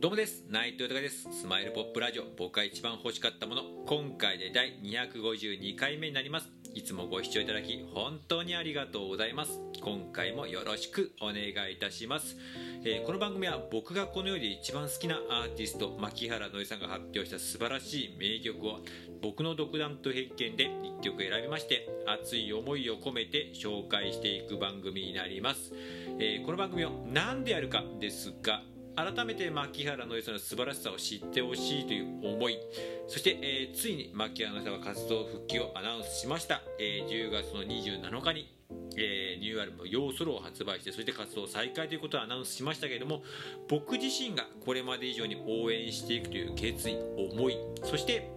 どうもです。内藤隆です。スマイルポップラジオ。僕が一番欲しかったもの。今回で第252回目になります。いつもご視聴いただき本当にありがとうございます。今回もよろしくお願いいたします、えーこの番組は僕がこの世で一番好きなアーティスト牧原のりさんが発表した素晴らしい名曲を僕の独断と偏見で1曲選びまして熱い思いを込めて紹介していく番組になります、えーこの番組を何でやるかですが改めて牧原の良さの素晴らしさを知ってほしいという思い。そして、えーついに牧原の良さは活動復帰をアナウンスしました、えー10月の27日にえーニューアルバム「ヨーソロ」を発売してそして活動再開ということをアナウンスしましたけれども僕自身がこれまで以上に応援していくという決意思いそして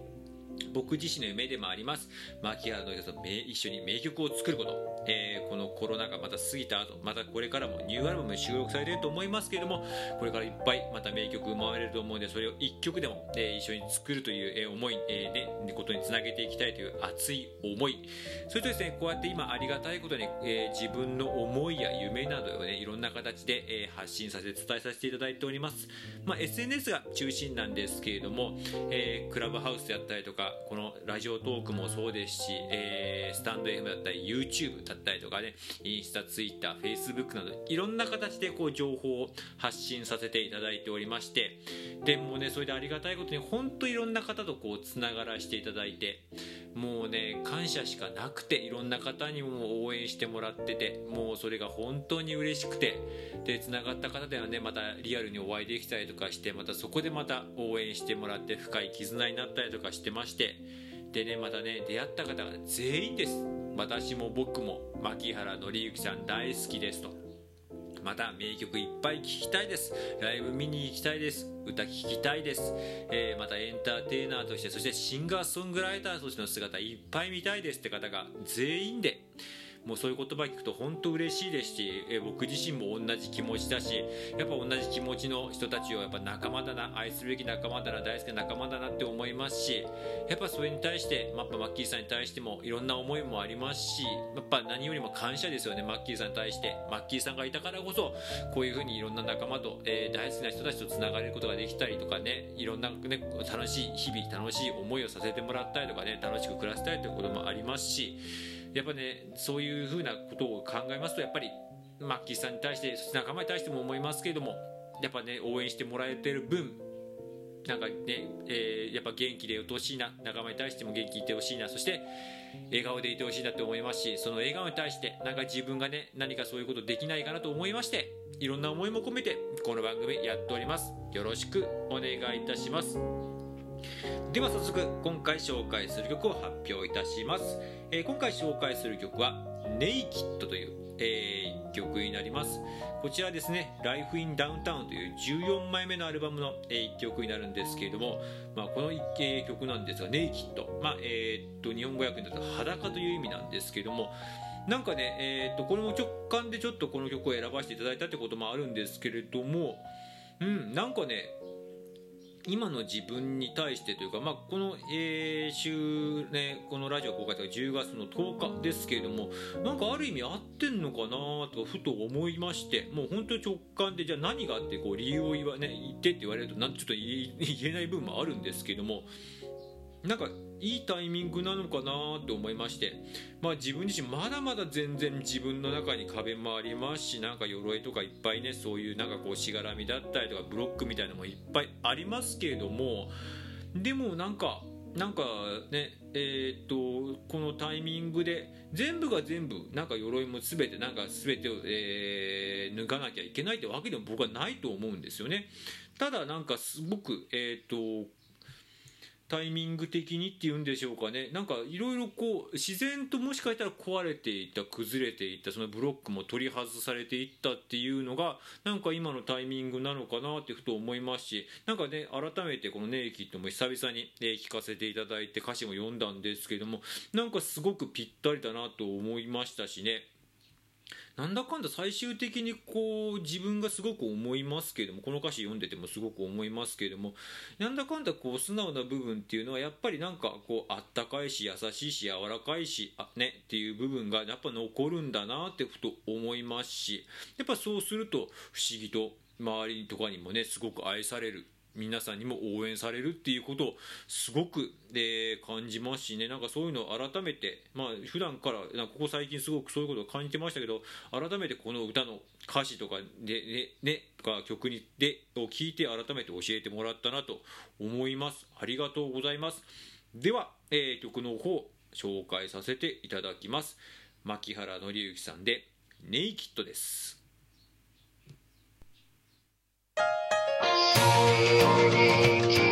僕自身の夢でもあります。牧原のりさんと一緒に名曲を作ること、えーこのコロナがまた過ぎた後またこれからもニューアルバム収録されていると思いますけれどもこれからいっぱいまた名曲生まれると思うのでそれを1曲でも、えー一緒に作るという、えー思い、えーね、ことにつなげていきたいという熱い思い。それとですねこうやって今ありがたいことに、えー自分の思いや夢などをねいろんな形で、えー発信させて伝えさせていただいております、まあ、SNS が中心なんですけれども、えークラブハウスであったりとかこのラジオトークもそうですし、えースタンド FM だったり YouTube だったりとかねインスタ、ツイッター、フェイスブックなどいろんな形でこう情報を発信させていただいておりましてでもねそれでありがたいことに本当いろんな方とこうつながらせていただいてもうね感謝しかなくていろんな方にも応援してもらっててもうそれが本当に嬉しくてでつながった方ではねまたリアルにお会いできたりとかしてまたそこでまた応援してもらって深い絆になったりとかしてましてでねまたね出会った方が全員です。私も僕も牧原紀之さん大好きですと。また名曲いっぱい聴きたいです。ライブ見に行きたいです。歌聴きたいです、えーまたエンターテイナーとしてそしてシンガーソングライターとしての姿いっぱい見たいですって方が全員で。もうそういう言葉聞くと本当嬉しいですし、えー僕自身も同じ気持ちだしやっぱ同じ気持ちの人たちをやっぱ仲間だな愛すべき仲間だな大好きな仲間だなって思いますしやっぱそれに対して、まあやっぱマッキーさんに対してもいろんな思いもありますしやっぱ何よりも感謝ですよねマッキーさんに対して。マッキーさんがいたからこそこういうふうにいろんな仲間と、えー大好きな人たちとつながれることができたりとかねいろんな、ね、楽しい日々楽しい思いをさせてもらったりとかね楽しく暮らしたいということもありますしやっぱねそういうふうなことを考えますとやっぱりマッキーさんに対してそして仲間に対しても思いますけれどもやっぱね応援してもらえてる分なんかね、えーやっぱ元気でいてほしいな仲間に対しても元気いてほしいなそして笑顔でいてほしいなと思いますしその笑顔に対してなんか自分がね何かそういうことできないかなと思いましていろんな思いも込めてこの番組やっております。よろしくお願いいたします。では早速今回紹介する曲を発表いたします、えー今回紹介する曲は「ネイキッドという、えー曲になります。こちらですね「Life in Downtown」という14枚目のアルバムの、え1曲になるんですけれども、まあ、この、え曲なんですが「ネイキッド」まあえーっと日本語訳になると「裸」という意味なんですけれどもなんかね、えーっとこの直感でちょっとこの曲を選ばせていただいたってこともあるんですけれどもうんなんかね今の自分に対してというか、まあ、この、えー週、ね、このラジオ公開とか10月の10日ですけれどもなんかある意味合ってんのかなとふと思いましてもう本当に直感でじゃあ何があってこう理由を言わ、ね、言ってって言われるとなんちょっと言えない部分もあるんですけどもなんかいいタイミングなのかなと思いまして、まあ、自分自身まだまだ全然自分の中に壁もありますしなんか鎧とかいっぱいねそういうなんかこうしがらみだったりとかブロックみたいなのもいっぱいありますけれどもでもなんかなんかねえーっとこのタイミングで全部が全部なんか鎧も全てなんか全てを、えー脱がなきゃいけないってわけでも僕はないと思うんですよね。ただなんかすごくえーっとタイミング的にっていうんでしょうかね。なんかいろいろこう自然ともしかしたら壊れていた崩れていったそのブロックも取り外されていったっていうのがなんか今のタイミングなのかなってふと思いますしなんかね改めてこの「ネイキッド」も久々にえー聞かせていただいて歌詞も読んだんですけどもなんかすごくぴったりだなと思いましたしね。なんだかんだ最終的にこう自分がすごく思いますけれどもこの歌詞読んでてもすごく思いますけれどもなんだかんだこう素直な部分っていうのはやっぱりなんかこうあったかいし優しいし柔らかいしあねっていう部分がやっぱ残るんだなってふと思いますしやっぱそうすると不思議と周りとかにもねすごく愛される皆さんにも応援されるっていうことをすごく、えー、感じますしね。なんかそういうのを改めてまあ普段からなんかここ最近すごくそういうことを感じてましたけど改めてこの歌の歌詞とかでねねとか曲にでを聞いて改めて教えてもらったなと思います。ありがとうございます。では、えー、曲の方紹介させていただきます。牧原紀之さんでネイキッドです。Thank you.